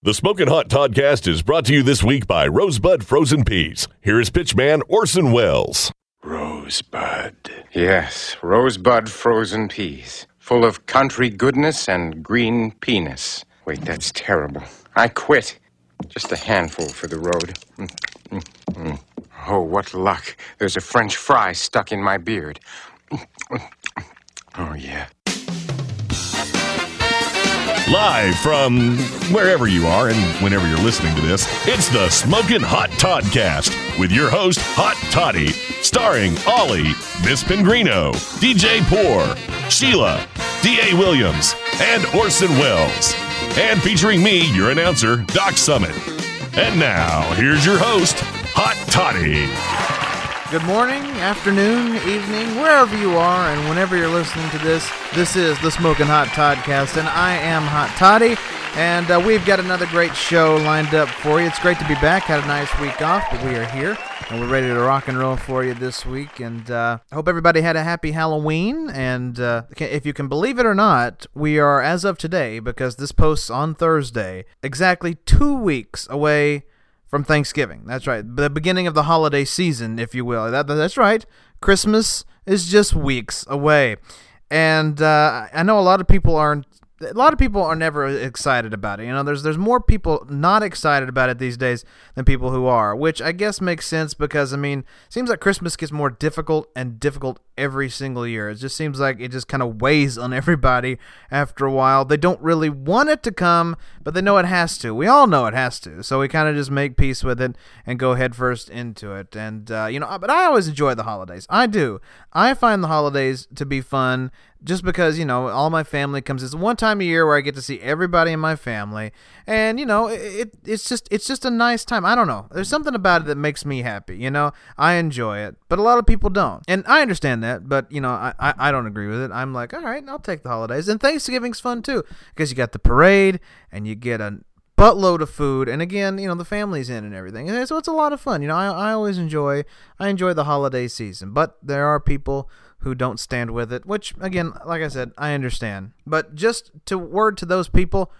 The Smoking Hot Toddcast is brought to you this week by Rosebud Frozen Peas. Here is pitchman Orson Welles. Rosebud. Yes, Rosebud frozen peas. Full of country goodness and green penis. Wait, that's terrible. I quit. Just a handful for the road. Oh, what luck. There's a French fry stuck in my beard. Oh, yeah. Live from wherever you are and whenever you're listening to this, it's the Smoking Hot Toddcast with your host, Hot Toddy, starring Ollie, Miss Pingrino, DJ Poor, Sheila, D.A. Williams, and Orson Welles. And featuring me, your announcer, Doc Summit. And now, here's your host, Hot Toddy. Good morning, afternoon, evening, wherever you are, and whenever you're listening to this. This is the Smoking Hot Toddcast, and I am Hot Toddy, and uh, we've got another great show lined up for you. It's great to be back. Had a nice week off, but we are here, and we're ready to rock and roll for you this week. And uh, I hope everybody had a happy Halloween. And uh, if you can believe it or not, we are, as of today, because this posts on Thursday, exactly two weeks away from Thanksgiving. That's right. The beginning of the holiday season, if you will. That, that's right. Christmas is just weeks away. And uh, I know a lot of people aren't a lot of people are never excited about it. You know, there's there's more people not excited about it these days than people who are, which I guess makes sense because I mean, seems like Christmas gets more difficult and difficult every single year. It just seems like it just kind of weighs on everybody after a while. They don't really want it to come, but they know it has to. We all know it has to, so we kind of just make peace with it and go headfirst into it. And uh, you know, but I always enjoy the holidays. I do. I find the holidays to be fun just because you know all my family comes it's one time a year where i get to see everybody in my family. And you know it, it's just it's just a nice time. I don't know. There's something about it that makes me happy you know? I enjoy it but a lot of people don't. And i understand that but you know i i, I don't agree with it. I'm like all right i'll take the holidays. And thanksgiving's fun too because you got the parade and you get a buttload of food. And again you know the family's in and everything. So it's a lot of fun. You know I, I always enjoy i enjoy the holiday season. But there are people who don't stand with it, which again, like I said, I understand. But just to word to those people,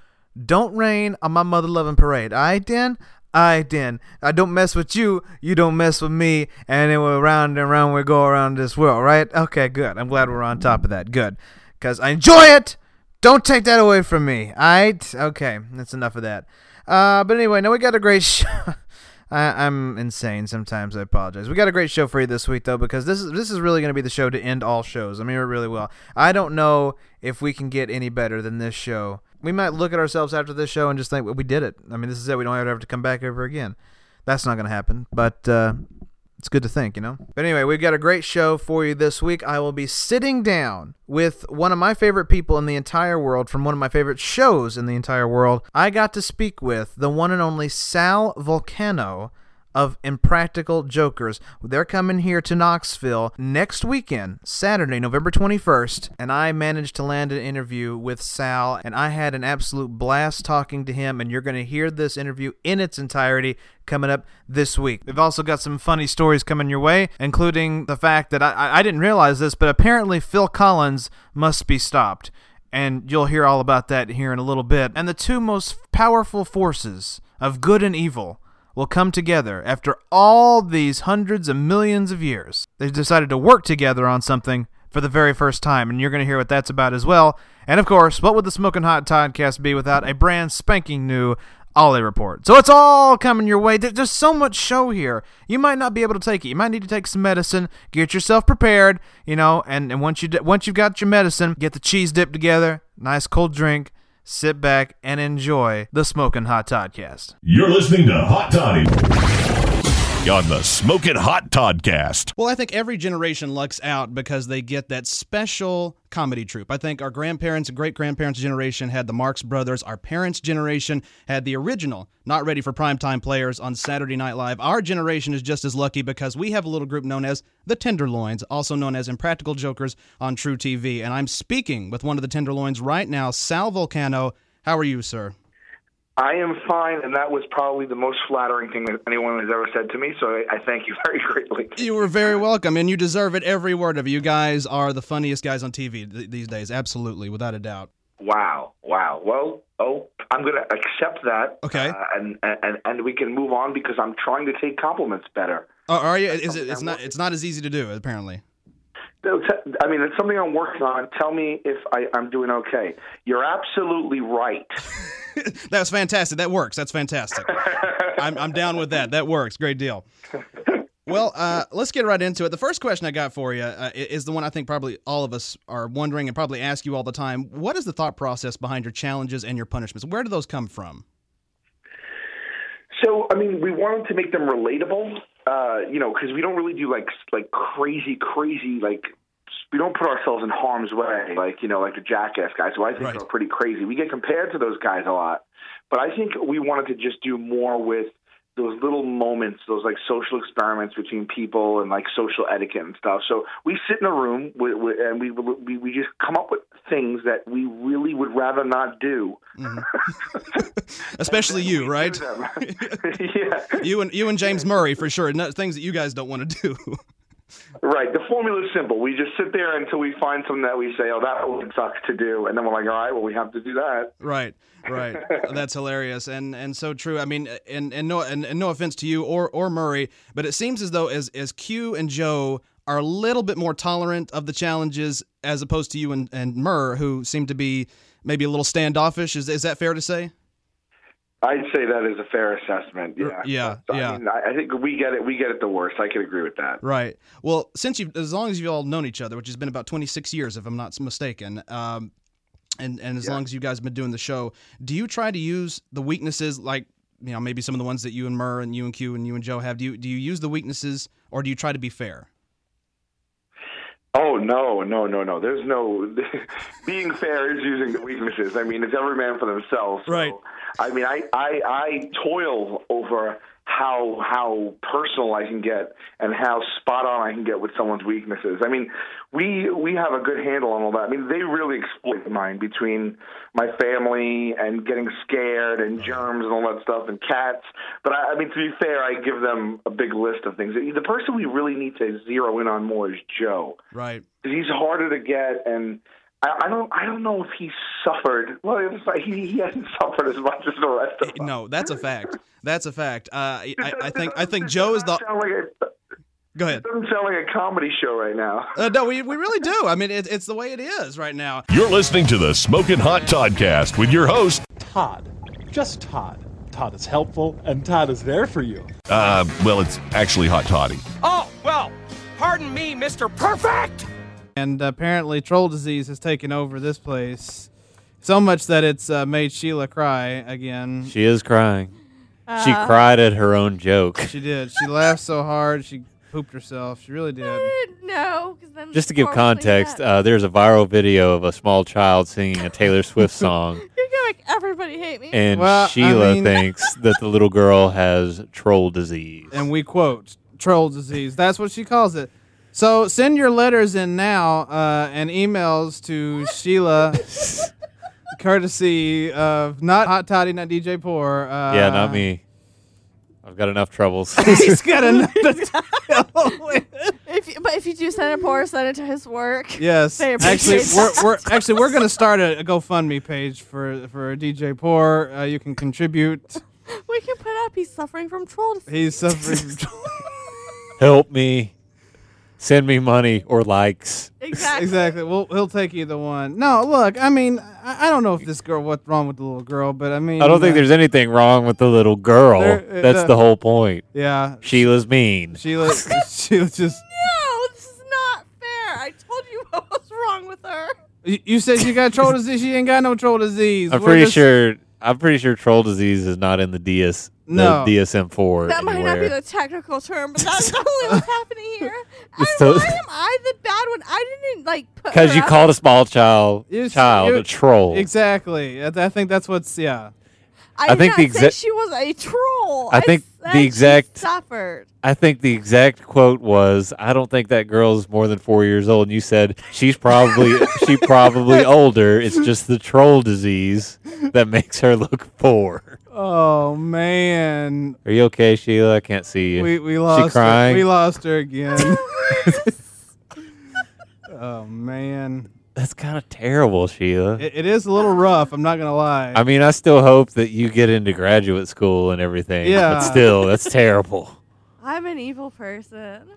don't rain on my mother loving parade. I Den? I Den. I don't mess with you, you don't mess with me, and then we're round and round we go around this world, right? Okay, good. I'm glad we're on top of that. Good. Because I enjoy it! Don't take that away from me. Alright? Okay, that's enough of that. Uh, but anyway, now we got a great show. I, am insane sometimes. I apologize. We got a great show for you this week though, because this is this is really going to be the show to end all shows. I mean, it really will. I don't know if we can get any better than this show. We might look at ourselves after this show and just think, well, we did it. I mean, this is it. We don't ever have to come back ever again. That's not going to happen. But uh, it's good to think, you know? But anyway, we've got a great show for you this week. I will be sitting down with one of my favorite people in the entire world from one of my favorite shows in the entire world. I got to speak with the one and only Sal Vulcano of Impractical Jokers. They're coming here to Knoxville next weekend, Saturday, November 21st, and I managed to land an interview with Sal, and I had an absolute blast talking to him, and you're going to hear this interview in its entirety coming up this week. We've also got some funny stories coming your way, including the fact that I, I didn't realize this, but apparently Phil Collins must be stopped. And you'll hear all about that here in a little bit. And the two most powerful forces of good and evil will come together after all these hundreds of millions of years. They've decided to work together on something for the very first time, and you're going to hear what that's about as well. And of course, what would the Smoking Hot Toddcast be without a brand spanking new Ollie report? So it's all coming your way. There's so much show here. You might not be able to take it. You might need to take some medicine. Get yourself prepared, you know. And, and once you once you've got your medicine, get the cheese dip together, nice cold drink, sit back and enjoy the Smoking Hot Toddcast. You're listening to Hot Toddy on the Smoking Hot Toddcast. Well, I think every generation lucks out because they get that special comedy troupe. I think our grandparents and great grandparents' generation had the Marx Brothers. Our parents' generation had the original, not ready for primetime players on Saturday Night Live. Our generation is just as lucky because we have a little group known as the Tenderloins, also known as Impractical Jokers on Tru TV. And I'm speaking with one of the Tenderloins right now, Sal Vulcano. How are you, sir? I am fine, and that was probably the most flattering thing that anyone has ever said to me. So I, I thank you very greatly. You were very welcome, and you deserve it. Every word of. You guys are the funniest guys on TV th- these days. Absolutely, without a doubt. Wow, wow. Well, oh, I'm going to accept that. Okay. Uh, and, and and we can move on because I'm trying to take compliments better. Oh, are you? Is it? It's not. It's not as easy to do apparently. I mean, it's something I'm working on. Tell me if I, I'm doing okay. You're absolutely right. That was fantastic. That works. That's fantastic. I'm, I'm down with that. That works. Great deal. Well, uh, let's get right into it. The first question I got for you uh, is the one I think probably all of us are wondering and probably ask you all the time. What is the thought process behind your challenges and your punishments? Where do those come from? So, I mean, we wanted to make them relatable, uh, you know, because we don't really do like like crazy, crazy like we don't put ourselves in harm's way, like you know, like the jackass guys, who I think Right. are pretty crazy. We get compared to those guys a lot, but I think we wanted to just do more with those little moments, those like social experiments between people and like social etiquette and stuff. So we sit in a room with, with, and we, we we just come up with things that we really would rather not do. Mm-hmm. Especially you, right? yeah. You and you and James Murray for sure. No, things that you guys don't want to do. Right. The formula is simple. We just sit there until we find something that we say, "Oh, that one sucks to do," and then we're like, "All right, well, we have to do that." Right, right. That's hilarious and and so true. I mean, and and no and, and no offense to you or or Murray, but it seems as though as as Q and Joe are a little bit more tolerant of the challenges as opposed to you and and Murr, who seem to be maybe a little standoffish. Is is that fair to say? I'd say that is a fair assessment. Yeah. yeah, yeah. I, mean, I think we get it. We get it the worst. I can agree with that. Right. Well, since you, as long as you've all known each other, which has been about 26 years, if I'm not mistaken, um, and and as Yeah. long as you guys have been doing the show, do you try to use the weaknesses like you know maybe some of the ones that you and Murr and you and Q and you and Joe have? Do you do you use the weaknesses or do you try to be fair? Oh no, no, no, no. There's no being fair is using the weaknesses. I mean, it's every man for themselves. So, Right. I mean, I, I I toil over how how personal I can get and how spot on I can get with someone's weaknesses. I mean, we we have a good handle on all that. I mean, they really exploit mine between my family and getting scared and germs and all that stuff and cats. But I, I mean, to be fair, I give them a big list of things. The person we really need to zero in on more is Joe Right. he's harder to get and I, I don't I don't know if he suffered well it's like he, he hasn't suffered as much as the rest of us. No, that's a fact. That's a fact. Uh, I, I, I think I think Joe is the. sound like a, Go ahead. it doesn't sound like a comedy show right now. Uh, no, we, we really do. I mean, it, it's the way it is right now. You're listening to the Smoking Hot Toddcast with your host, Todd. Just Todd. Todd is helpful, and Todd is there for you. uh, well, it's actually Hot Toddy. Oh, well, pardon me, Mr. Perfect! And apparently, troll disease has taken over this place so much that it's uh, made Sheila cry again. She is crying. she cried at her own joke. She did. She laughed so hard she pooped herself. She really did. No, Just to give context, uh, there's a viral video of a small child singing a Taylor Swift song, you're gonna make everybody hate me. and Well, I Sheila mean- thinks that the little girl has troll disease. And we quote troll disease. That's what she calls it. So send your letters in now uh, and emails to Sheila, courtesy of not Hot Toddy, not DJ Poor. Uh, yeah, not me. I've got enough troubles. He's got enough to if you, but if you do send it for, send it to his work. Yes, They actually, appreciate we're, that. we're actually we're gonna start a, a GoFundMe page for for DJ Poor. Uh, you can contribute. We can put up he's suffering from troll disease. He's suffering. from Help me. Send me money or likes. exactly. exactly. Well, he'll take either one. No, look. I mean, I, I don't know if this girl what's wrong with the little girl, but I mean, I don't think uh, there's anything wrong with the little girl. There- uh, That's the- the whole point. Yeah, Sheila's mean. Sheila. Sheila just. No, this is not fair. I told you what was wrong with her. You you said she got troll disease. She ain't got no troll disease. I'm We're pretty just- sure. I'm pretty sure troll disease is not in the DS. The No. DSM-4 That might not be the technical term, but that's totally what's happening here. It's to- why am I the bad one? I didn't like Because you up. called a small child child a troll. Exactly. I I think that's what's yeah. I, I think the exact- she was a troll. I think the exact- suffered. I think the exact quote was, "I don't think that girl's more than four years old." And you said she's probably she probably older. It's just the troll disease that makes her look four. Oh man, Are you okay, Sheila? I can't see you. we we lost. Her. crying? We lost her again. oh man. That's kind of terrible, Sheila. It, it is a little rough. I'm not gonna lie. I mean, I still hope that you get into graduate school and everything. Yeah. But still, that's terrible. I'm an evil person.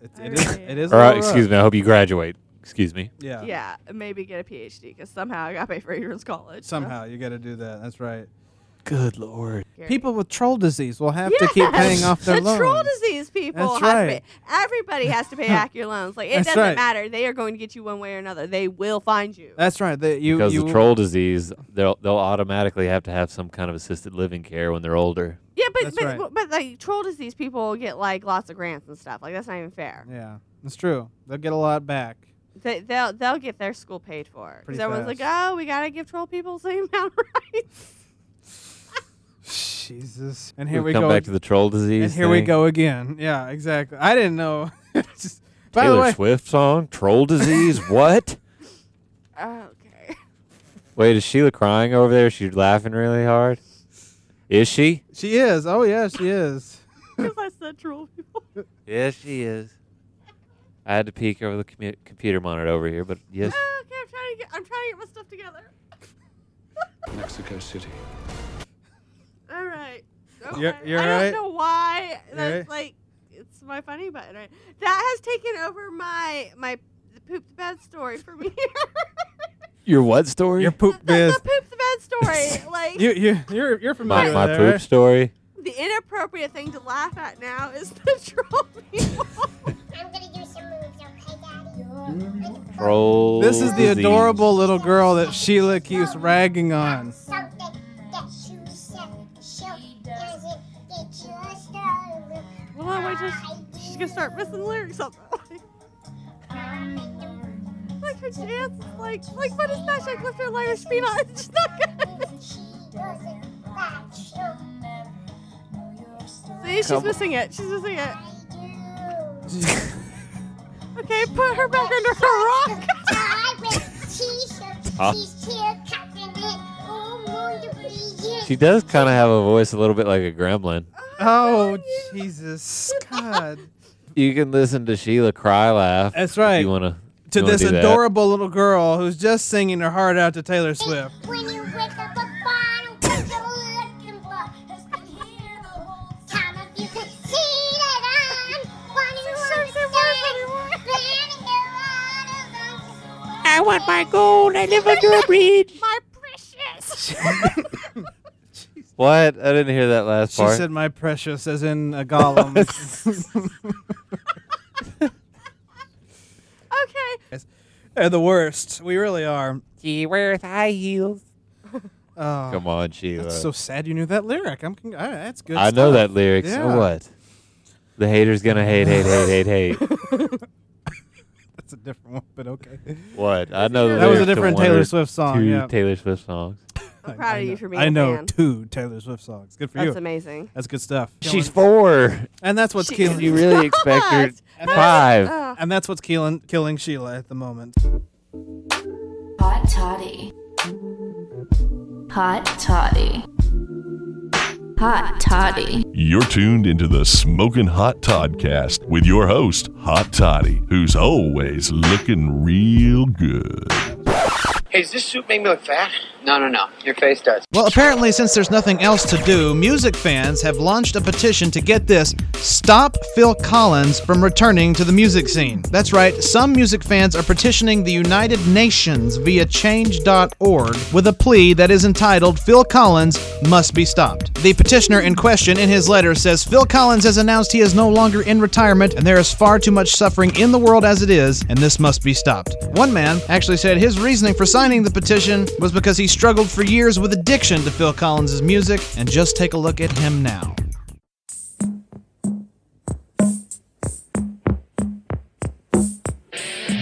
It's- it is. It is. a All right, little rough. excuse me. I hope you graduate. Excuse me. Yeah. Yeah, maybe get a PhD because somehow I got to pay for Adrian's college. so. Somehow you got to do that. That's right. Good lord. People with troll disease will have to keep paying off their the loans. troll disease people That's have right. to pay. Everybody has to pay back your loans. Like it That's doesn't right. matter. They are going to get you one way or another. They will find you. That's right. That you because you the troll disease, they'll they'll automatically have to have some kind of assisted living care when they're older. Yeah, but That's but, right. but but like troll disease people get like lots of grants and stuff. Like that's not even fair. Yeah, that's true. They'll get a lot back. They, they'll they'll get their school paid for. Because Pretty everyone's like, fast. oh, we gotta give troll people the same amount of rights. Jesus. And here We've we come go. back to the troll disease. and here we go again. Yeah, exactly. I didn't know. Just- by Taylor the way, Swift song, troll disease. what? okay. Wait, is Sheila crying over there? She's laughing really hard. Is she? she is. Oh yeah, she is. Because I said troll people. Yes, she is. I had to peek over the commu- computer monitor over here, but yes. Oh, okay, I'm trying to get I'm trying to get my stuff together. Mexico City. All right. You're- Okay. you're I don't know why. That's right. like it's my funny button. Right? That has taken over my my the poop the bed story for me. Your what story? Your poop the, biz. the poop the bed story. Like You you you're you're familiar my my that, poop right? story. the inappropriate thing to laugh at now is the troll people. I'm gonna do some moves, okay, Daddy? Troll. This is the disease. adorable little girl that Sheila keeps ragging on. Something star. well, I wait till she- she's gonna start missing lyrics up. like her dance, is like like what is that? She like lift her Irish feet on. It's just not good. See, she's missing it. She's missing it. Okay, put her back under her rock. Huh? She does kind of have a voice a little bit like a gremlin. Oh Jesus, God! You can listen to Sheila cry laugh. That's right. You want to To this adorable little girl who's just singing her heart out to Taylor Swift. When you wake up a bottle, what you're looking for has been here the whole time. If you could see that I'm wanting to understand, I want my gold. I live under a bridge. My precious. What? I didn't hear that last part. She part. said, "My precious," as in a Gollum. okay. They're the worst. We really are. She wears high heels. Oh, Come on, Sheila. That's so sad. You knew that lyric. I'm. con- all right, that's good. I know stuff. that lyric. Yeah. So what? The hater's gonna hate, hate, hate, hate, hate. That's a different one, but okay. What? I know the That was a lyrics to different one Taylor or Swift song. Two yeah. Taylor Swift songs. I'm proud of you for being I a know fan. two Taylor Swift songs. Good for you. That's amazing. That's good stuff. She's four. and that's what's She- killing You really expect her And five? Oh. And that's what's killing killing Sheila at the moment. Hot toddy. Hot toddy. Hot toddy. You're tuned into the Smoking Hot Toddcast with your host, Hot Toddy, who's always looking real good. Hey, does this suit make me look fat? No, no, no. Your face does. Well, apparently, since there's nothing else to do, music fans have launched a petition to get this stop Phil Collins from returning to the music scene. That's right, some music fans are petitioning the United Nations via change.org with a plea that is entitled Phil Collins Must Be Stopped. The petitioner in question in his letter says Phil Collins has announced he is no longer in retirement and there is far too much suffering in the world as it is, and this must be stopped. One man actually said his reasoning for signing the petition was because he struggled for years with addiction to Phil Collins' music, and just take a look at him now.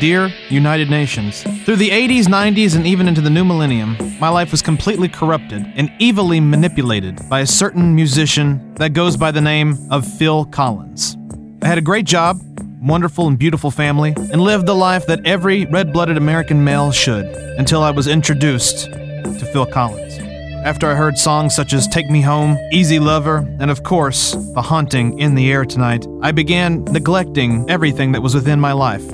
Dear United Nations, through the 80s, 90s, and even into the new millennium, my life was completely corrupted and evilly manipulated by a certain musician that goes by the name of Phil Collins. I had a great job, wonderful and beautiful family, and lived the life that every red blooded American male should until I was introduced to Phil Collins. After I heard songs such as Take Me Home, Easy Lover, and of course, The Haunting in the Air Tonight, I began neglecting everything that was within my life.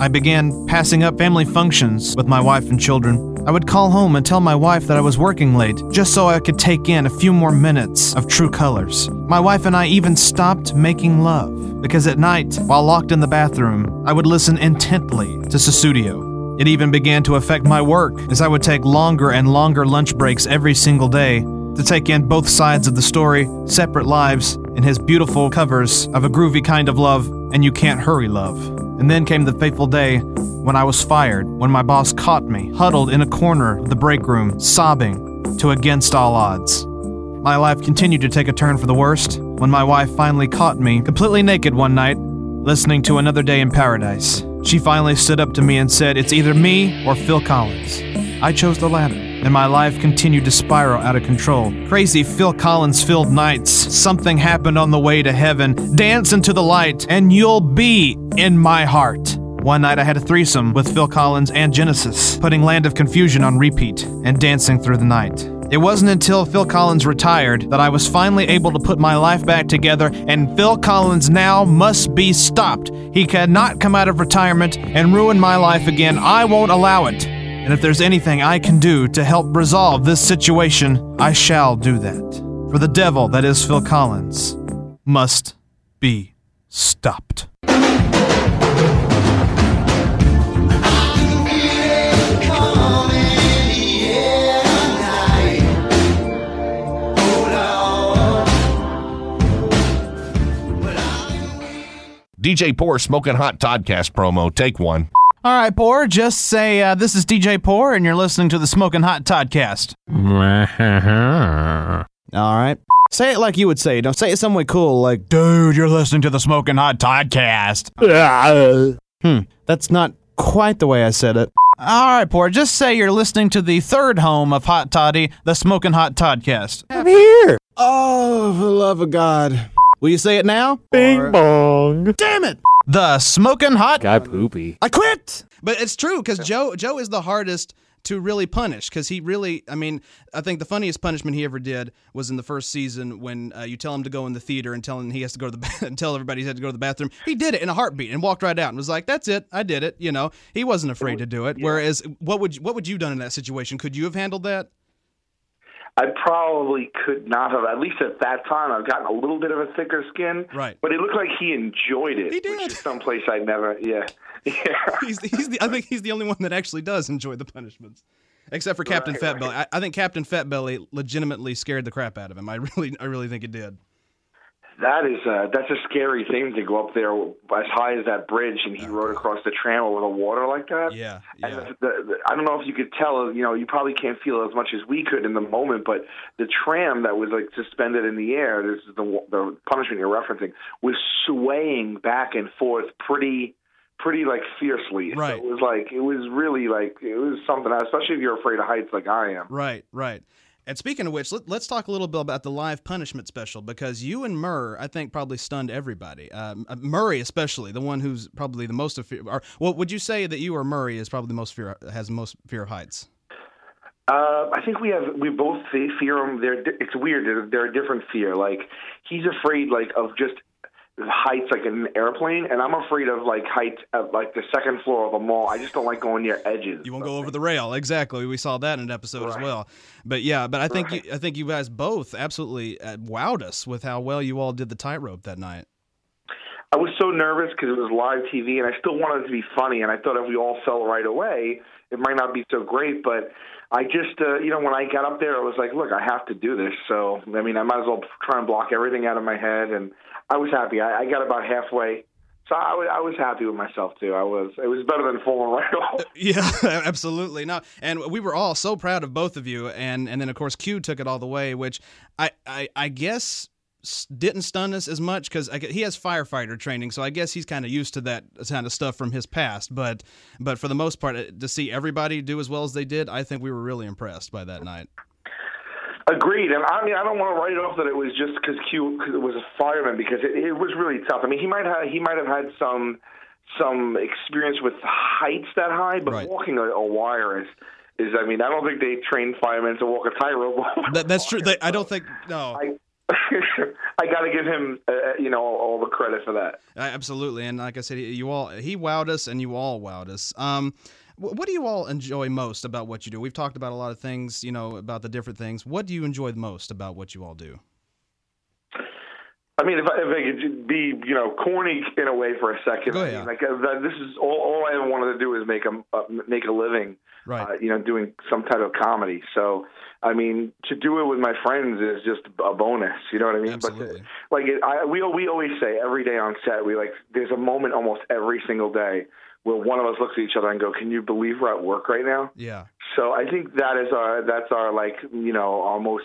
I began passing up family functions with my wife and children. I would call home and tell my wife that I was working late, just so I could take in a few more minutes of true colors. My wife and I even stopped making love, because at night, while locked in the bathroom, I would listen intently to Sussudio. It even began to affect my work, as I would take longer and longer lunch breaks every single day to take in both sides of the story, separate lives, and his beautiful covers of a groovy kind of love and You Can't Hurry Love. And then came the fateful day when I was fired, when my boss caught me, huddled in a corner of the break room, sobbing to against all odds. My life continued to take a turn for the worst when my wife finally caught me completely naked one night, listening to Another Day in Paradise. She finally stood up to me and said, It's either me or Phil Collins. I chose the latter, and my life continued to spiral out of control. Crazy Phil Collins filled nights. Something happened on the way to heaven. Dance into the light, and you'll be in my heart. One night I had a threesome with Phil Collins and Genesis, putting Land of Confusion on repeat and dancing through the night. It wasn't until Phil Collins retired that I was finally able to put my life back together, and Phil Collins now must be stopped. He cannot come out of retirement and ruin my life again. I won't allow it. And if there's anything I can do to help resolve this situation, I shall do that. For the devil that is Phil Collins must be stopped. DJ Poor Smoking Hot Toddcast promo. Take one. All right, Poor, just say uh, this is DJ Poor, and you're listening to the Smoking Hot Toddcast. All right. Say it like you would say. Don't say it some way cool, like, dude, you're listening to the Smoking Hot Toddcast. hmm, that's not quite the way I said it. All right, Poor, just say you're listening to the third home of Hot Toddy, the Smoking Hot Toddcast. I'm here. Oh, for the love of God. Will you say it now? Bing bong. Damn it! The Smoking Hot. Guy poopy. I quit! But it's true because Joe Joe is the hardest to really punish because he really I mean I think the funniest punishment he ever did was in the first season when uh, you tell him to go in the theater and tell him he has to go to the ba- and tell everybody he had to go to the bathroom. He did it in a heartbeat and walked right out and was like, "That's it, I did it." You know, he wasn't afraid to do it. Whereas, what would what would you done in that situation? Could you have handled that? I probably could not have. At least at that time, I've gotten a little bit of a thicker skin. Right. But it looked like he enjoyed it. He did. Which is someplace I never. Yeah. Yeah. he's the, he's the I think he's the only one that actually does enjoy the punishments. Except for Captain Right, Fatbelly. I, I think Captain Fatbelly legitimately scared the crap out of him. I really I really think it did. That is uh, that's a scary thing to go up there as high as that bridge, and he rode across the tram over the water like that. Yeah, And the, the, the, I don't know if you could tell. You know, you probably can't feel as much as we could in the moment, but the tram that was like suspended in the air, this is the the punishment you're referencing, was swaying back and forth pretty pretty like fiercely. Right. So it was like it was really like it was something, especially if you're afraid of heights like I am. Right, right. And speaking of which, let, us talk a little bit about the live punishment special because you and Murr, I think, probably stunned everybody. Um, uh, Murray, especially the one who's probably the most of fear. Or, well, would you say that you or Murray is probably the most fear has the most fear of heights? Uh, I think we have we both fear them. They're it's weird. They're, they're a different fear. Like he's afraid like of just heights like in an airplane, and I'm afraid of like heights at like the second floor of a mall. I just don't like going near edges. You won't go over the rail. Exactly. We saw that in an episode as well. But yeah, but I think you, I think you guys both absolutely uh, wowed us with how well you all did the tightrope that night. I was so nervous because it was live TV, and I still wanted it to be funny. And I thought if we all fell right away, it might not be so great. But I just, uh, you know, when I got up there, I was like, look, I have to do this. So I mean, I might as well try and block everything out of my head. And I was happy. I, I got about halfway. So I was, I was happy with myself too. I was. It was better than falling right off. Yeah, absolutely. No, and we were all so proud of both of you, and and then of course Q took it all the way, which I I, I guess didn't stun us as much because he has firefighter training, so I guess he's kind of used to that kind of stuff from his past. But but for the most part, uh, to see everybody do as well as they did, I think we were really impressed by that night. Agreed, and I mean I don't want to write it off that it was just because Q cause it was a fireman because it, it was really tough. I mean he might have he might have had some some experience with heights that high, but walking a, a wire is is I mean I don't think they train firemen to walk a tightrope. That, that's true. They, I don't think no. I, I got to give him, uh, you know, all, the credit for that. Uh, absolutely, and like I said, you all he wowed us, and you all wowed us. Um, what do you all enjoy most about what you do? We've talked about a lot of things, you know, about the different things. What do you enjoy the most about what you all do? I mean, if I, if I could be, you know, corny in a way for a second, I mean, like uh, this is all, all I ever wanted to do is make a uh, make a living, Right. uh, you know, doing some type of comedy. So, I mean, to do it with my friends is just a bonus. You know what I mean? Absolutely. But like, it, I, we we always say every day on set, we like there's a moment almost every single day where one of us looks at each other and go, "Can you believe we're at work right now?" Yeah. So I think that is our that's our like you know our most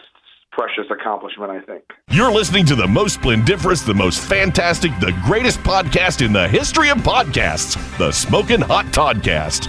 precious accomplishment. I think. You're listening to the most splendiferous, the most fantastic, the greatest podcast in the history of podcasts, the Smoking Hot Toddcast.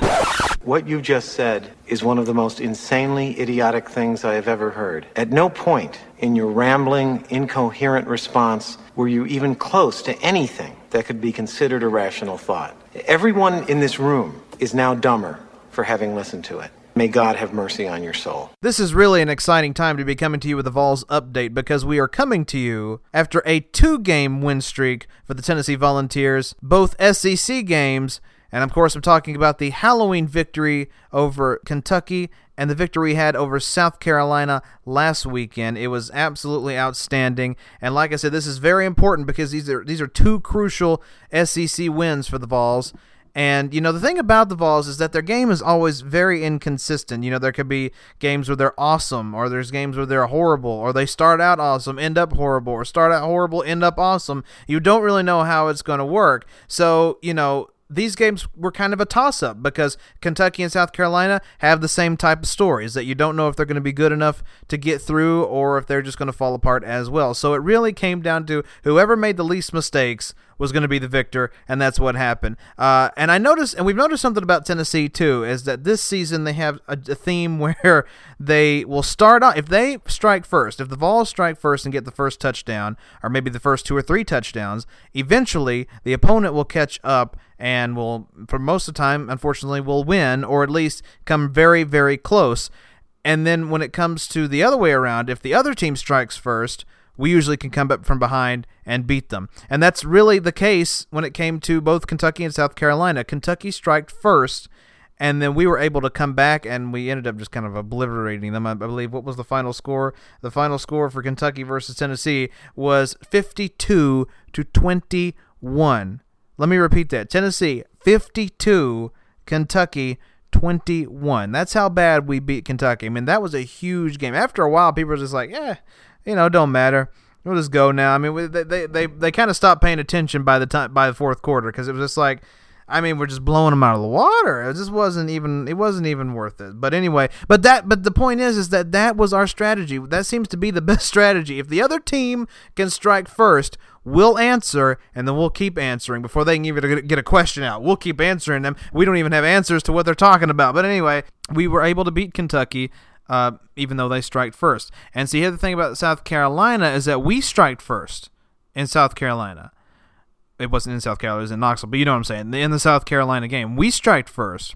What you just said is one of the most insanely idiotic things I have ever heard. At no point in your rambling, incoherent response were you even close to anything that could be considered a rational thought. Everyone in this room is now dumber for having listened to it. May God have mercy on your soul. This is really an exciting time to be coming to you with a Vols update because we are coming to you after a two game win streak for the Tennessee Volunteers, both SEC games, and of course, I'm talking about the Halloween victory over Kentucky and the victory we had over South Carolina last weekend. It was absolutely outstanding. And like I said, this is very important because these are these are two crucial SEC wins for the Vols. And you know the thing about the Vols is that their game is always very inconsistent. You know there could be games where they're awesome, or there's games where they're horrible, or they start out awesome, end up horrible, or start out horrible, end up awesome. You don't really know how it's going to work. So you know these games were kind of a toss up because Kentucky and South Carolina have the same type of stories that you don't know if they're going to be good enough to get through or if they're just going to fall apart as well. So it really came down to whoever made the least mistakes was going to be the victor, and that's what happened. Uh, and I noticed, and we've noticed something about Tennessee too, is that this season they have a, a theme where they will start out if they strike first, if the Vols strike first and get the first touchdown, or maybe the first two or three touchdowns, eventually the opponent will catch up and will, for most of the time, unfortunately, will win or at least come very, very close. And then when it comes to the other way around, if the other team strikes first, we usually can come up from behind and beat them. And that's really the case when it came to both Kentucky and South Carolina. Kentucky striked first, and then we were able to come back and we ended up just kind of obliterating them. I believe what was the final score? The final score for Kentucky versus Tennessee was 52 to 21. Let me repeat that. Tennessee 52, Kentucky 21. That's how bad we beat Kentucky. I mean, that was a huge game. After a while, people were just like, "Yeah, you know, don't matter. We'll just go now." I mean, they they they, they kind of stopped paying attention by the time by the fourth quarter because it was just like, I mean, we're just blowing them out of the water. It just wasn't even it wasn't even worth it. But anyway, but that but the point is is that that was our strategy. That seems to be the best strategy. If the other team can strike first, we'll answer and then we'll keep answering before they can even get a question out. We'll keep answering them. We don't even have answers to what they're talking about. But anyway, we were able to beat Kentucky. Uh, even though they striked first. And see, here the thing about South Carolina is that we striked first in South Carolina it wasn't in South Carolina, it was in Knoxville, but you know what I'm saying. In the South Carolina game, we striked first.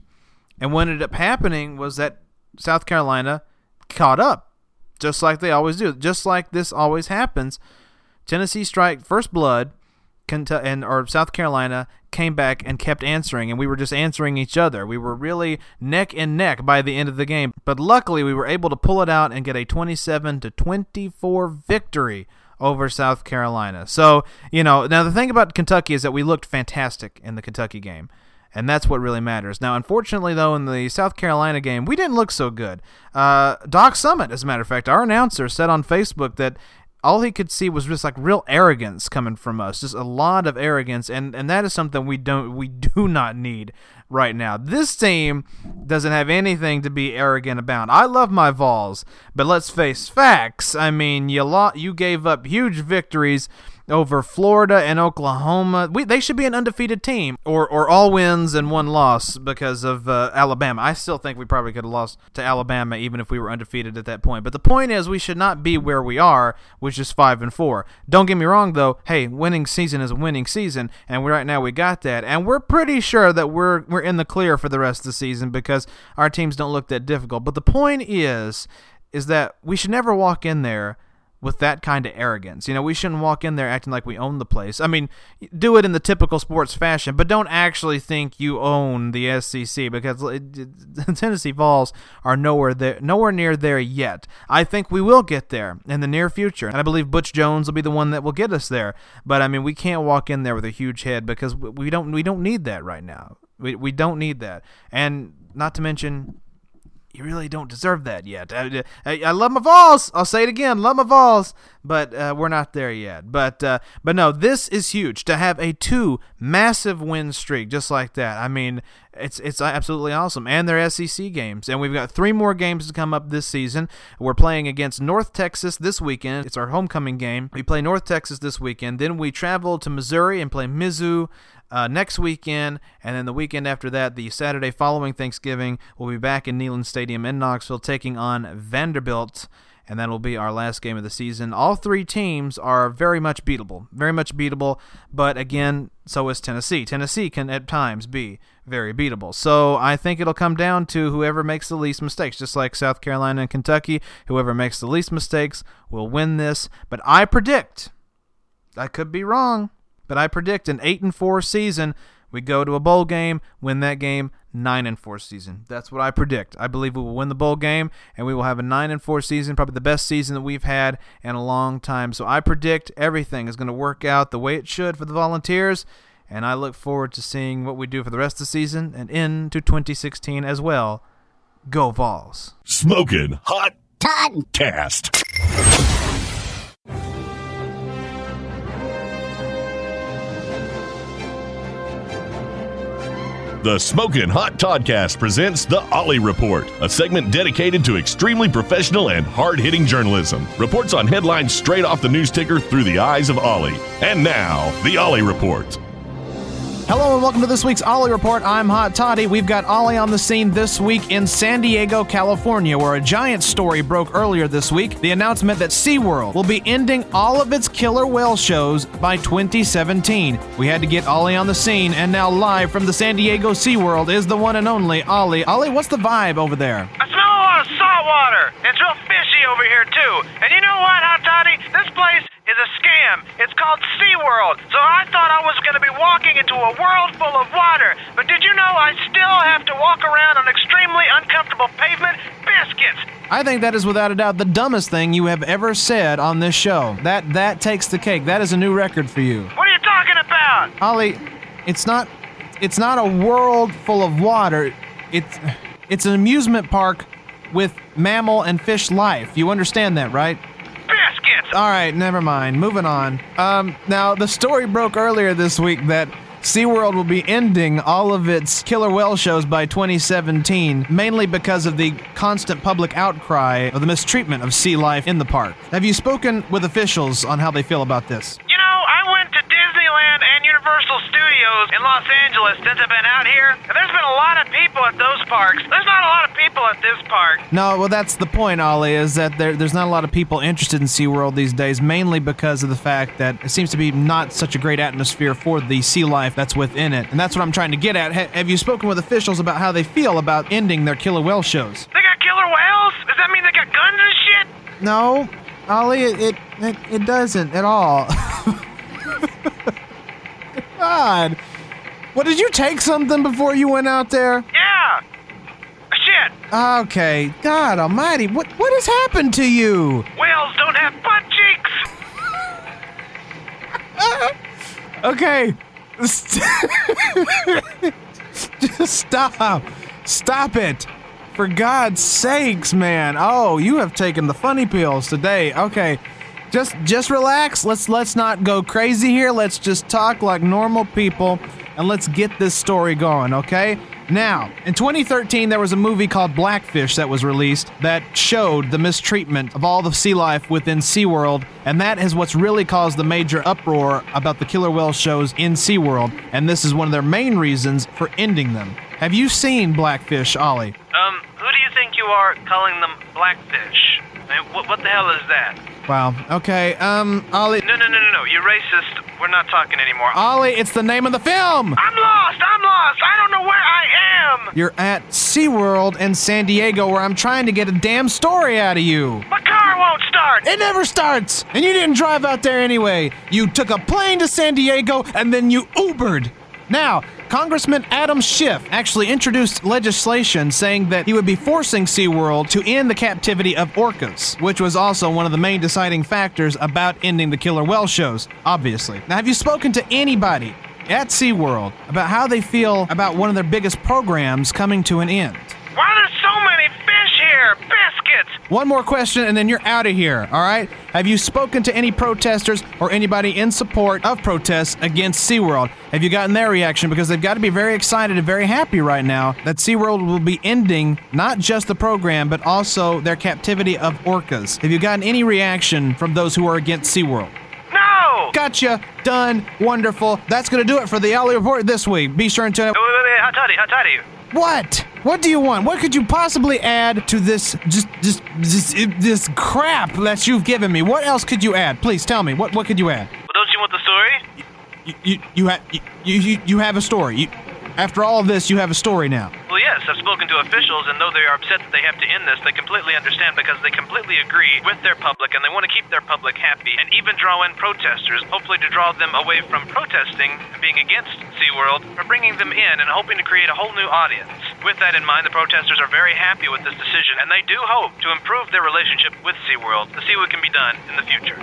And what ended up happening was that South Carolina caught up, just like they always do. Just like this always happens. Tennessee strike first blood, Kentucky, and or South Carolina came back and kept answering, and we were just answering each other. We were really neck and neck by the end of the game, but luckily we were able to pull it out and get a 27 to 24 victory over South Carolina. So, you know, now the thing about Kentucky is that we looked fantastic in the Kentucky game. And that's what really matters. Now, unfortunately, though, in the South Carolina game, we didn't look so good. Uh, Doc Summit, as a matter of fact, our announcer said on Facebook that all he could see was just like real arrogance coming from us, just a lot of arrogance, and and that is something we don't we do not need right now. This team doesn't have anything to be arrogant about. I love my Vols, but let's face facts. I mean, you lot you gave up huge victories over Florida and Oklahoma. We, they should be an undefeated team, or or all wins and one loss because of uh, Alabama. I still think we probably could have lost to Alabama even if we were undefeated at that point. But the point is, we should not be where we are, which is five and four. Don't get me wrong, though. Hey, winning season is a winning season, and right now we got that, and we're pretty sure that we're we're in the clear for the rest of the season because our teams don't look that difficult. But the point is, is that we should never walk in there with that kind of arrogance. You know, we shouldn't walk in there acting like we own the place. I mean, do it in the typical sports fashion, but don't actually think you own the SEC because Tennessee Vols are nowhere there, nowhere near there yet. I think we will get there in the near future, and I believe Butch Jones will be the one that will get us there. But I mean, we can't walk in there with a huge head because we don't we don't need that right now. We we don't need that, and not to mention you really don't deserve that yet. I, I, I, love my Vols. I'll say it again, love my Vols, but uh, we're not there yet. But uh, but no, this is huge to have a two massive win streak just like that. I mean, it's it's absolutely awesome, and they're SEC games, and we've got three more games to come up this season. We're playing against North Texas this weekend. It's our homecoming game. We play North Texas this weekend. Then we travel to Missouri and play Mizzou uh, next weekend, and then the weekend after that, the Saturday following Thanksgiving, we'll be back in Neyland Stadium in Knoxville taking on Vanderbilt, and that will be our last game of the season. All three teams are very much beatable, very much beatable, but again, so is Tennessee. Tennessee can at times be very beatable. So I think it'll come down to whoever makes the least mistakes, just like South Carolina and Kentucky. Whoever makes the least mistakes will win this. But I predict, I could be wrong, but I predict an eight and four season. We go to a bowl game, win that game, nine and four season. That's what I predict. I believe we will win the bowl game, and we will have a nine and four season, probably the best season that we've had in a long time. So I predict everything is going to work out the way it should for the Volunteers, and I look forward to seeing what we do for the rest of the season and into 2016 as well. Go Vols! Smoking hot Toddcast. The Smokin' Hot Toddcast presents The Ollie Report, a segment dedicated to extremely professional and hard hitting journalism. Reports on headlines straight off the news ticker through the eyes of Ollie. And now, The Ollie Report. Hello and welcome to this week's Ollie Report. I'm Hot Toddy. We've got Ollie on the scene this week in San Diego, California, where a giant story broke earlier this week. The announcement that SeaWorld will be ending all of its killer whale shows by 2017. We had to get Ollie on the scene, and now live from the San Diego SeaWorld is the one and only Ollie. Ollie, what's the vibe over there? I smell a lot of salt water. It's real fishy over here, too. And you know what, Hot Toddy? This place is a scam. It's called SeaWorld. So I thought I was going to be walking into a world full of water. But did you know I still have to walk around on extremely uncomfortable pavement? Biscuits! I think that is without a doubt the dumbest thing you have ever said on this show. That that takes the cake. That is a new record for you. What are you talking about? Ollie, it's not it's not a world full of water. It's it's an amusement park with mammal and fish life. You understand that, right? Biscuits! All right, never mind. Moving on. Um, now the story broke earlier this week that SeaWorld will be ending all of its killer whale shows by 2017, mainly because of the constant public outcry of the mistreatment of sea life in the park. Have you spoken with officials on how they feel about this? You know, I went to Disneyland and Universal Studios in Los Angeles since I've been out here, and there's been a lot of people at those parks. There's not a lot of people at this park. No, well, that's the point, Ollie, is that there, there's not a lot of people interested in SeaWorld these days, mainly because of the fact that it seems to be not such a great atmosphere for the sea life that's within it. And that's what I'm trying to get at. Ha- have you spoken with officials about how they feel about ending their killer whale shows? They got killer whales? Does that mean they got guns and shit? No, Ollie, it, it, it, it doesn't at all. God. What, did you take something before you went out there? Yeah. Shit. Okay. God almighty. What, what has happened to you? Whales don't have butt cheeks. Okay. Just stop. Stop it. For God's sakes, man. Oh, you have taken the funny pills today. Okay. Just just relax. Let's let's not go crazy here. Let's just talk like normal people and let's get this story going, okay? Now, in 2013, there was a movie called Blackfish that was released that showed the mistreatment of all the sea life within SeaWorld, and that is what's really caused the major uproar about the killer whale shows in SeaWorld, and this is one of their main reasons for ending them. Have you seen Blackfish, Ollie? Um, who do you think you are calling them blackfish? I mean, what, what the hell is that? Wow. Okay, um, Ollie. No, no, no, no, no. You're racist. We're not talking anymore. Ollie, it's the name of the film! I'm lost! I'm lost! I don't know where I am! You're at SeaWorld in San Diego where I'm trying to get a damn story out of you. My car won't start! It never starts. And you didn't drive out there anyway. You took a plane to San Diego and then you Ubered. Now, Congressman Adam Schiff actually introduced legislation saying that he would be forcing SeaWorld to end the captivity of orcas, which was also one of the main deciding factors about ending the killer whale shows, obviously. Now, have you spoken to anybody at SeaWorld about how they feel about one of their biggest programs coming to an end? Why are there so many fish here? Biscuits! One more question and then you're out of here, all right? Have you spoken to any protesters or anybody in support of protests against SeaWorld? Have you gotten their reaction? Because they've got to be very excited and very happy right now that SeaWorld will be ending not just the program, but also their captivity of orcas. Have you gotten any reaction from those who are against SeaWorld? Gotcha. Done. Wonderful. That's going to do it for the Ollie Report this week. Be sure and tune Wait, wait, wait, hot toddy, hot toddy. what? What do you want? What could you possibly add to this just just just this crap that you've given me? What else could you add? Please tell me. What what could you add? Well, don't you want the story? You you you have you, you you have a story. You, after all of this, you have a story now. Well, yes, I've spoken to officials, and though they are upset that they have to end this, they completely understand because they completely agree with their public, and they want to keep their public happy, and even draw in protesters, hopefully to draw them away from protesting and being against SeaWorld, for bringing them in and hoping to create a whole new audience. With that in mind, the protesters are very happy with this decision, and they do hope to improve their relationship with SeaWorld to see what can be done in the future.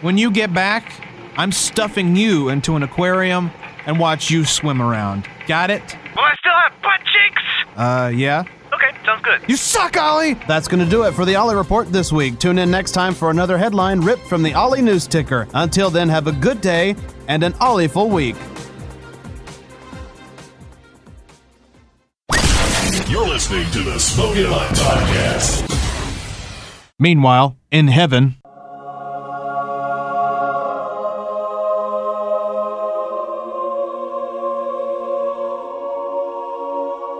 When you get back, I'm stuffing you into an aquarium and watch you swim around. Got it? Will I still have butt cheeks? Uh, yeah. Okay, sounds good. You suck, Ollie! That's going to do it for the Ollie Report this week. Tune in next time for another headline ripped from the Ollie News Ticker. Until then, have a good day and an Ollie-ful week. You're listening to the Smoking Hot Podcast. Meanwhile, in heaven.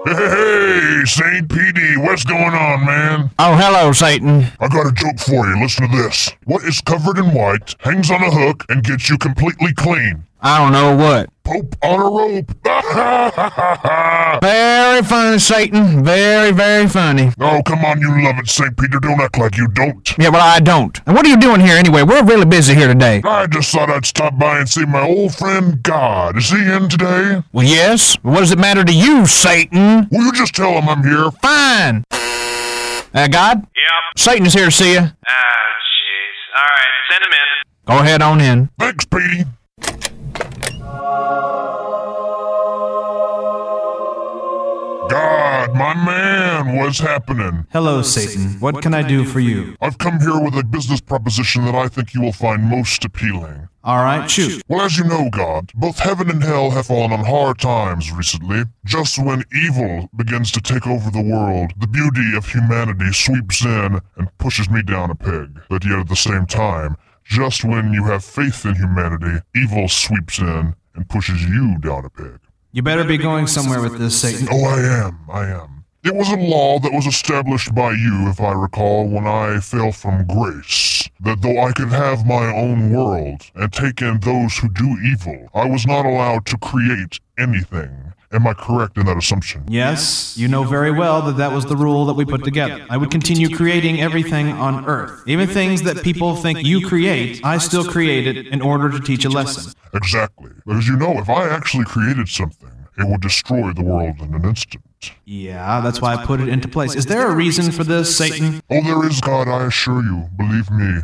Hey, St. Petey, what's going on, man? Oh, hello, Satan. I got a joke for you. Listen to this. What is covered in white, hangs on a hook, and gets you completely clean? I don't know what. Pope on a rope. Very funny, Satan. Very, very funny. oh, come on, you love it, St. Peter. Don't act like you don't. Yeah, well, I don't. And what are you doing here anyway? We're really busy here today. I just thought I'd stop by and see my old friend God. Is he in today? Well, yes. What does it matter to you, Satan? Will you just tell him I'm here? Fine. Uh, God? Yep. Satan is here to see you. Ah, jeez. All right, send him in. Go ahead on in. Thanks, Petey. God, my man, what's happening? Hello, Satan. What can I do for you? I've come here with a business proposition that I think you will find most appealing. All right, shoot. Well, as you know, God, both heaven and hell have fallen on hard times recently. Just when evil begins to take over the world, the beauty of humanity sweeps in and pushes me down a peg. But yet at the same time, just when you have faith in humanity, evil sweeps in and pushes you down a peg. You better be going somewhere with this, Satan. Oh, I am, I am. It was a law that was established by you, if I recall, when I fell from grace. That though I could have my own world and take in those who do evil, I was not allowed to create anything. Am I correct in that assumption? Yes, you know very well that that was the rule that we put together. I would continue creating everything on Earth. Even things that people think you create, I still create it in order to teach a lesson. Exactly. Because you know, if I actually created something, it would destroy the world in an instant. Yeah, that's why I put it into place. Is there a reason for this, Satan? Oh, there is, God, I assure you. Believe me,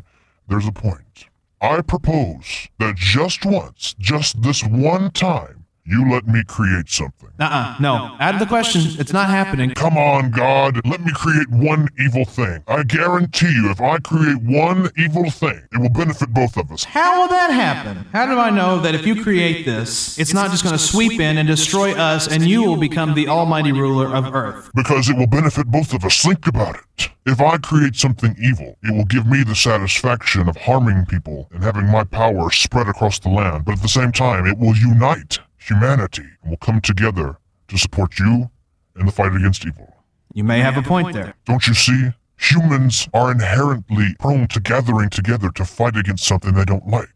there's a point. I propose that just once, just this one time, you let me create something. Uh-uh, no. Out of the question. It's not happening. Come on, God. Let me create one evil thing. I guarantee you, if I create one evil thing, it will benefit both of us. How will that happen? How do I know that if you create this, it's not just going to sweep in and destroy us and you will become the almighty ruler of Earth? Because it will benefit both of us. Think about it. If I create something evil, it will give me the satisfaction of harming people and having my power spread across the land. But at the same time, it will unite humanity will come together to support you in the fight against evil. You may have a point there. Don't you see? Humans are inherently prone to gathering together to fight against something they don't like.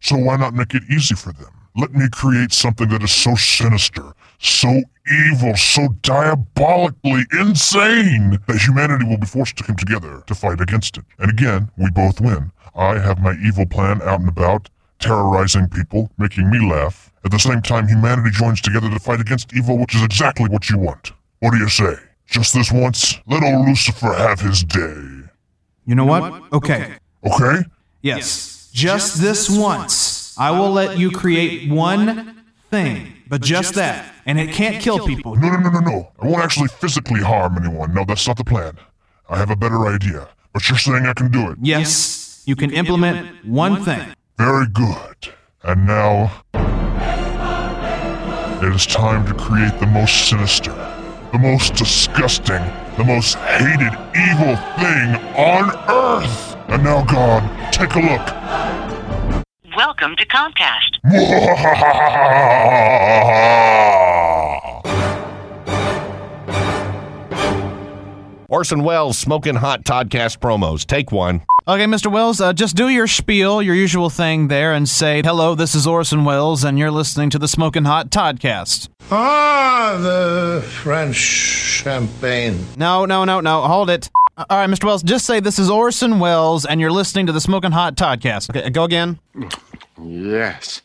So why not make it easy for them? Let me create something that is so sinister, so evil so diabolically insane that humanity will be forced to come together to fight against it. And again, we both win. I have my evil plan out and about, terrorizing people, making me laugh. At the same time, humanity joins together to fight against evil, which is exactly what you want. What do you say? Just this once? Let old Lucifer have his day. You know what? Okay. Okay? Yes. Just this once, I will let you create one thing, but just that. And it can't kill people. No, no, no, no, no. I won't actually physically harm anyone. No, that's not the plan. I have a better idea. But you're saying I can do it. Yes, you can implement one thing. Very good. And now. It is time to create the most sinister, the most disgusting, the most hated evil thing on Earth! And now, God, take a look. Welcome to Comcast. Orson Welles smoking hot Toddcast promos. Take one. Okay, Mr. Wells, uh, just do your spiel, your usual thing there, and say, hello, this is Orson Welles, and you're listening to the Smoking Hot Toddcast. Ah, the French champagne. No, no, no, no, hold it. Uh, All right, Mr. Wells, just say this is Orson Welles, and you're listening to the Smoking Hot Toddcast. Okay, go again. Yes.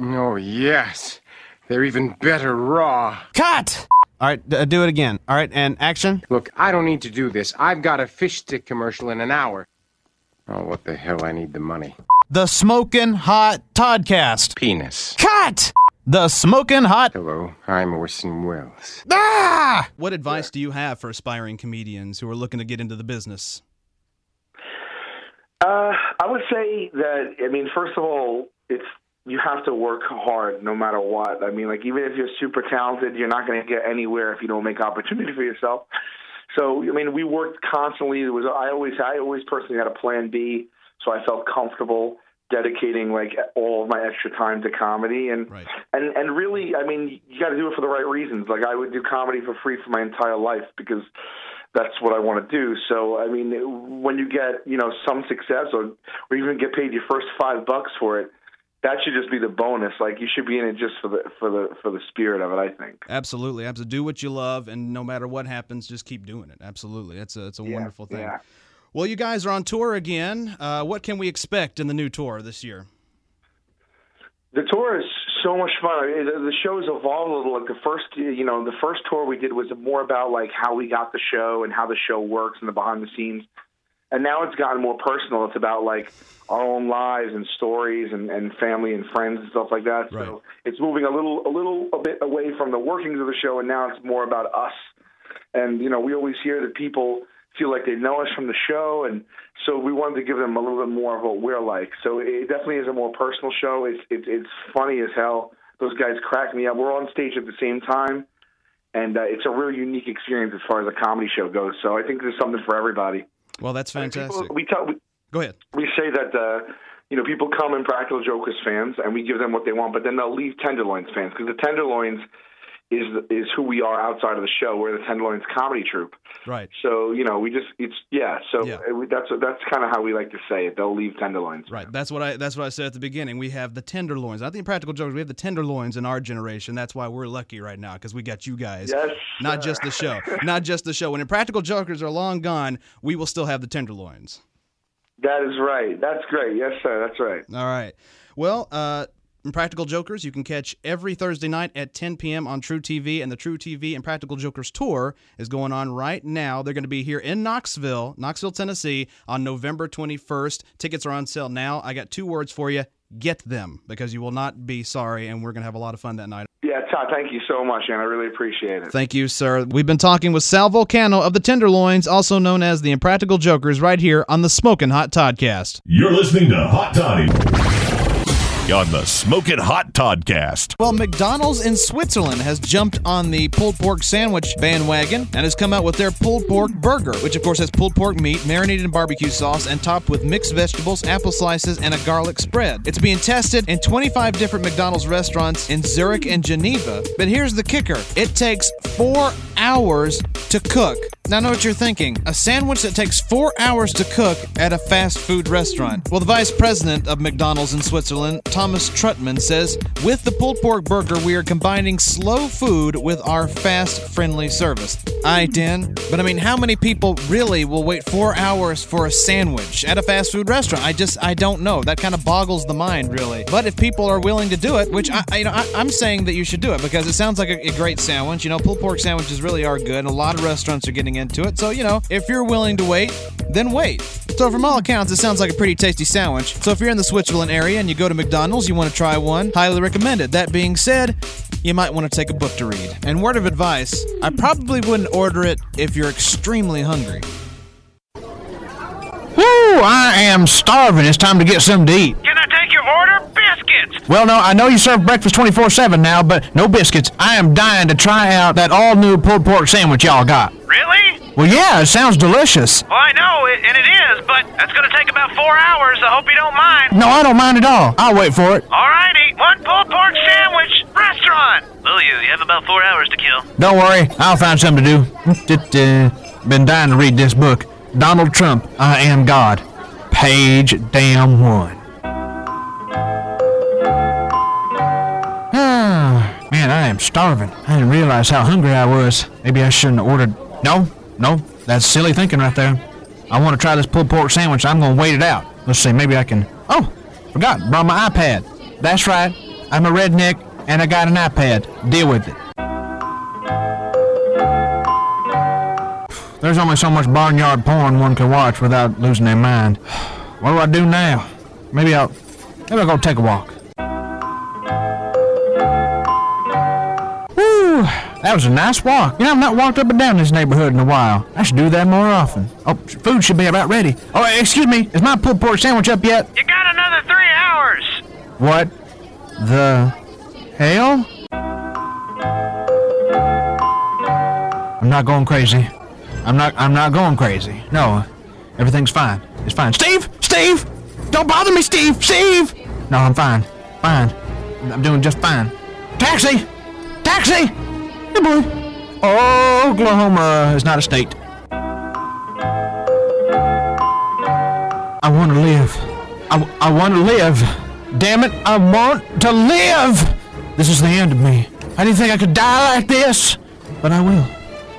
Oh, yes. They're even better raw. Cut! All right, d- do it again. All right, and action. Look, I don't need to do this. I've got a fish stick commercial in an hour. Oh, what the hell? I need the money. The Smoking Hot Toddcast. Penis. Cut! The Smoking Hot. Hello, I'm Orson Welles. Ah! What advice do you have for aspiring comedians who are looking to get into the business? Uh, I would say that I mean, first of all, it's you have to work hard no matter what. I mean, like even if you're super talented, you're not going to get anywhere if you don't make opportunity for yourself. So I mean, we worked constantly. It was I always I always personally had a plan B, so I felt comfortable dedicating like all of my extra time to comedy and right. and and really I mean you got to do it for the right reasons. Like I would do comedy for free for my entire life because that's what I want to do. So I mean, when you get you know some success or or even get paid your first five bucks for it, that should just be the bonus. Like you should be in it just for the for the for the spirit of it. I think. Absolutely, absolutely. Do what you love, and no matter what happens, just keep doing it. Absolutely, it's a it's a wonderful thing. yeah. Well, you guys are on tour again. Uh, what can we expect in the new tour this year? The tour is so much fun. I mean, the the show's evolved a little. Like the first, you know, the first tour we did was more about like how we got the show and how the show works and the behind the scenes. And now it's gotten more personal. It's about like our own lives and stories and, and family and friends and stuff like that. So it's moving a little, a little, a bit away from the workings of the show, and now it's more about us. And you know, we always hear that people feel like they know us from the show, and so we wanted to give them a little bit more of what we're like. So it definitely is a more personal show. It's it's it's funny as hell. Those guys crack me up. We're on stage at the same time, and uh, it's a really unique experience as far as a comedy show goes. So I think there's something for everybody. Well, that's fantastic. People, we tell we, Go ahead. we say that uh, you know people come Impractical Jokers fans, and we give them what they want, but then they'll leave Tenderloins fans because the Tenderloins is is who we are outside of the show. We're the Tenderloins comedy troupe. Right. So you know we just it's yeah. So uh, we- that's that's kind of how we like to say it. They'll leave Tenderloins. Right. That's what I. That's what I said at the beginning. We have the tenderloins. I think Practical jokers. We have the tenderloins in our generation. That's why we're lucky right now because we got you guys. Yes, Not just the show. Not just the show. When impractical jokers are long gone, we will still have the tenderloins. That is right. That's great. Yes, sir. That's right. All right. Well, uh, Impractical Jokers, you can catch every Thursday night at 10 p.m. on Tru TV, and the Tru TV Impractical Jokers tour is going on right now. They're going to be here in Knoxville, Knoxville, Tennessee, on November 21st. Tickets are on sale now. I got two words for you: get them, because you will not be sorry, and we're going to have a lot of fun that night. Yeah, Todd. Thank you so much, and I really appreciate it. Thank you, sir. We've been talking with Sal Vulcano of the Tenderloins, also known as the Impractical Jokers, right here on the Smoking Hot Toddcast. You're listening to Hot Toddy on the Smoking Hot Toddcast. Well, McDonald's in Switzerland has jumped on the pulled pork sandwich bandwagon and has come out with their pulled pork burger, which of course has pulled pork meat marinated in barbecue sauce and topped with mixed vegetables, apple slices, and a garlic spread. It's being tested in 25 different McDonald's restaurants in Zurich and Geneva. But here's the kicker it takes four hours to cook. Now, I know what you're thinking. A sandwich that takes four hours to cook at a fast food restaurant. Well, the vice president of McDonald's in Switzerland Thomas Trutman says, With the pulled pork burger, we are combining slow food with our fast, friendly service. I hmm. den, but I mean, how many people really will wait four hours for a sandwich at a fast food restaurant? I just, I don't know. That kind of boggles the mind, really. But if people are willing to do it, which I, I you know, I, I'm saying that you should do it because it sounds like a, a great sandwich. You know, pulled pork sandwiches really are good, and a lot of restaurants are getting into it. So, you know, if you're willing to wait, then wait. So, from all accounts, it sounds like a pretty tasty sandwich. So, if you're in the Switzerland area and you go to McDonald's, you want to try one, highly recommend it. That being said, you might want to take a book to read. And word of advice, I probably wouldn't order it if you're extremely hungry. Woo! I am starving. It's time to get something to eat. Can I take your order? Biscuits! Well, no, I know you serve breakfast 24 7 now, but no biscuits. I am dying to try out that all new pulled pork sandwich y'all got. Well, yeah, it sounds delicious. Well, I know, it, and it is, but that's gonna take about four hours. I hope you don't mind. No, I don't mind at all. I'll wait for it. Alrighty, one pulled pork sandwich restaurant. Will you? You have about four hours to kill. Don't worry, I'll find something to do. Been dying to read this book. Donald Trump, I Am God. Page damn one. Ah, man, I am starving. I didn't realize how hungry I was. Maybe I shouldn't have ordered. No, no, that's silly thinking right there. I want to try this pulled pork sandwich. I'm going to wait it out. Let's see, maybe I can. Oh, forgot. Brought my iPad. That's right. I'm a redneck and I got an iPad. Deal with it. There's only so much barnyard porn one can watch without losing their mind. What do I do now? Maybe I'll maybe I'll go take a walk. That was a nice walk. You know, I've not walked up and down this neighborhood in a while. I should do that more often. Oh, food should be about ready. Oh, excuse me, is my pulled pork sandwich up yet? You got another three hours. What the hell? I'm not going crazy. I'm not I'm not going crazy. No. Everything's fine. It's fine. Steve! Steve! Don't bother me, Steve! Steve! No, I'm fine. Fine. I'm doing just fine. Taxi! Taxi! Hey, boy. Oh, Oklahoma is not a state. I want to live. I, I want to live. Damn it, I want to live! This is the end of me. I didn't think I could die like this, but I will.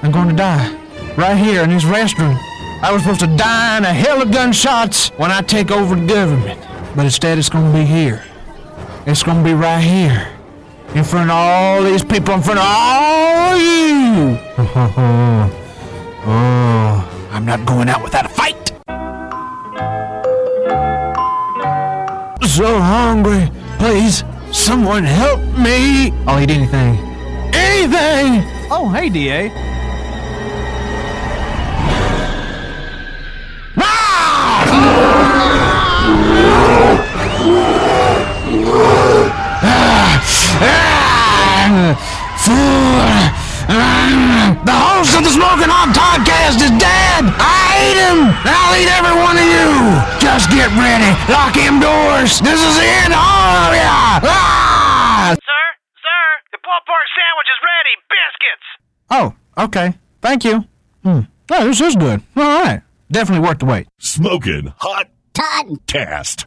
I'm going to die. Right here in this restroom. I was supposed to die in a hell of gunshots when I take over the government. But instead, it's going to be here. It's going to be right here. In front of all these people, in front of all you. oh, I'm not going out without a fight. So hungry. Please, someone help me. Oh, I'll eat anything. Anything! Oh, hey, DA. Ah! The host of the Smoking Hot Podcast is dead! I ate him! I'll eat every one of you! Just get ready! Lock him doors! This is the end of all of ya! Ah! Sir, sir, the pulled pork sandwich is ready. Biscuits. Oh, okay. Thank you. Hmm. Oh, this is good. All right. Definitely worth the wait. Smoking Hot Podcast.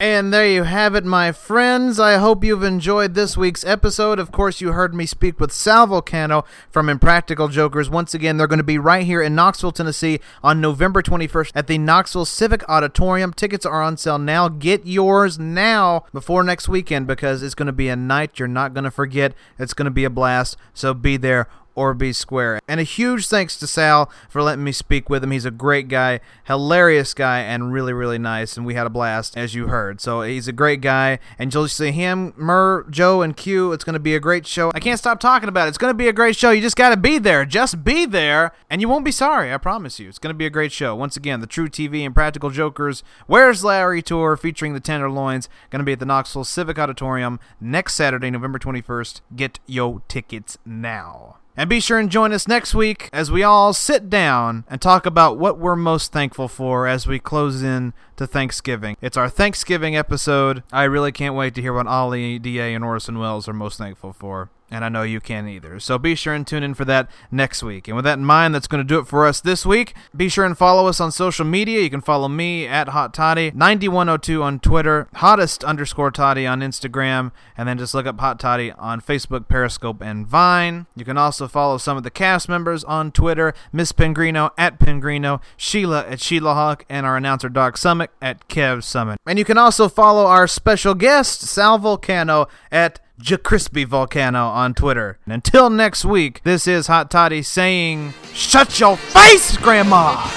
And there you have it, my friends. I hope you've enjoyed this week's episode. Of course, you heard me speak with Sal Vulcano from Impractical Jokers. Once again, they're going to be right here in Knoxville, Tennessee on November 21st at the Knoxville Civic Auditorium. Tickets are on sale now. Get yours now before next weekend because it's going to be a night you're not going to forget. It's going to be a blast. So be there or be square. And a huge thanks to Sal for letting me speak with him. He's a great guy, hilarious guy, and really, really nice. And we had a blast, as you heard. So he's a great guy. And you'll see him, Murr, Joe, and Q. It's going to be a great show. I can't stop talking about it. It's going to be a great show. You just got to be there. Just be there, and you won't be sorry. I promise you. It's going to be a great show. Once again, the Tru TV Impractical Jokers Where's Larry tour featuring the Tenderloins. Going to be at the Knoxville Civic Auditorium next Saturday, November 21st. Get yo tickets now. And be sure and join us next week as we all sit down and talk about what we're most thankful for as we close in to Thanksgiving. It's our Thanksgiving episode. I really can't wait to hear what Ollie, DA, and Orson Welles are most thankful for. And I know you can't either. So be sure and tune in for that next week. And with that in mind, that's going to do it for us this week. Be sure and follow us on social media. You can follow me at Hot Toddy, 9102 on Twitter, Hottest underscore Toddy on Instagram, and then just look up Hot Toddy on Facebook, Periscope, and Vine. You can also follow some of the cast members on Twitter, Miss Pengrino at Pengrino, Sheila at Sheila Hawk, and our announcer Doc Summit at Kev Summit. And you can also follow our special guest, Sal Vulcano, at Crispy Vulcano on Twitter. And until next week, this is Hot Toddy saying, Shut your face, Grandma!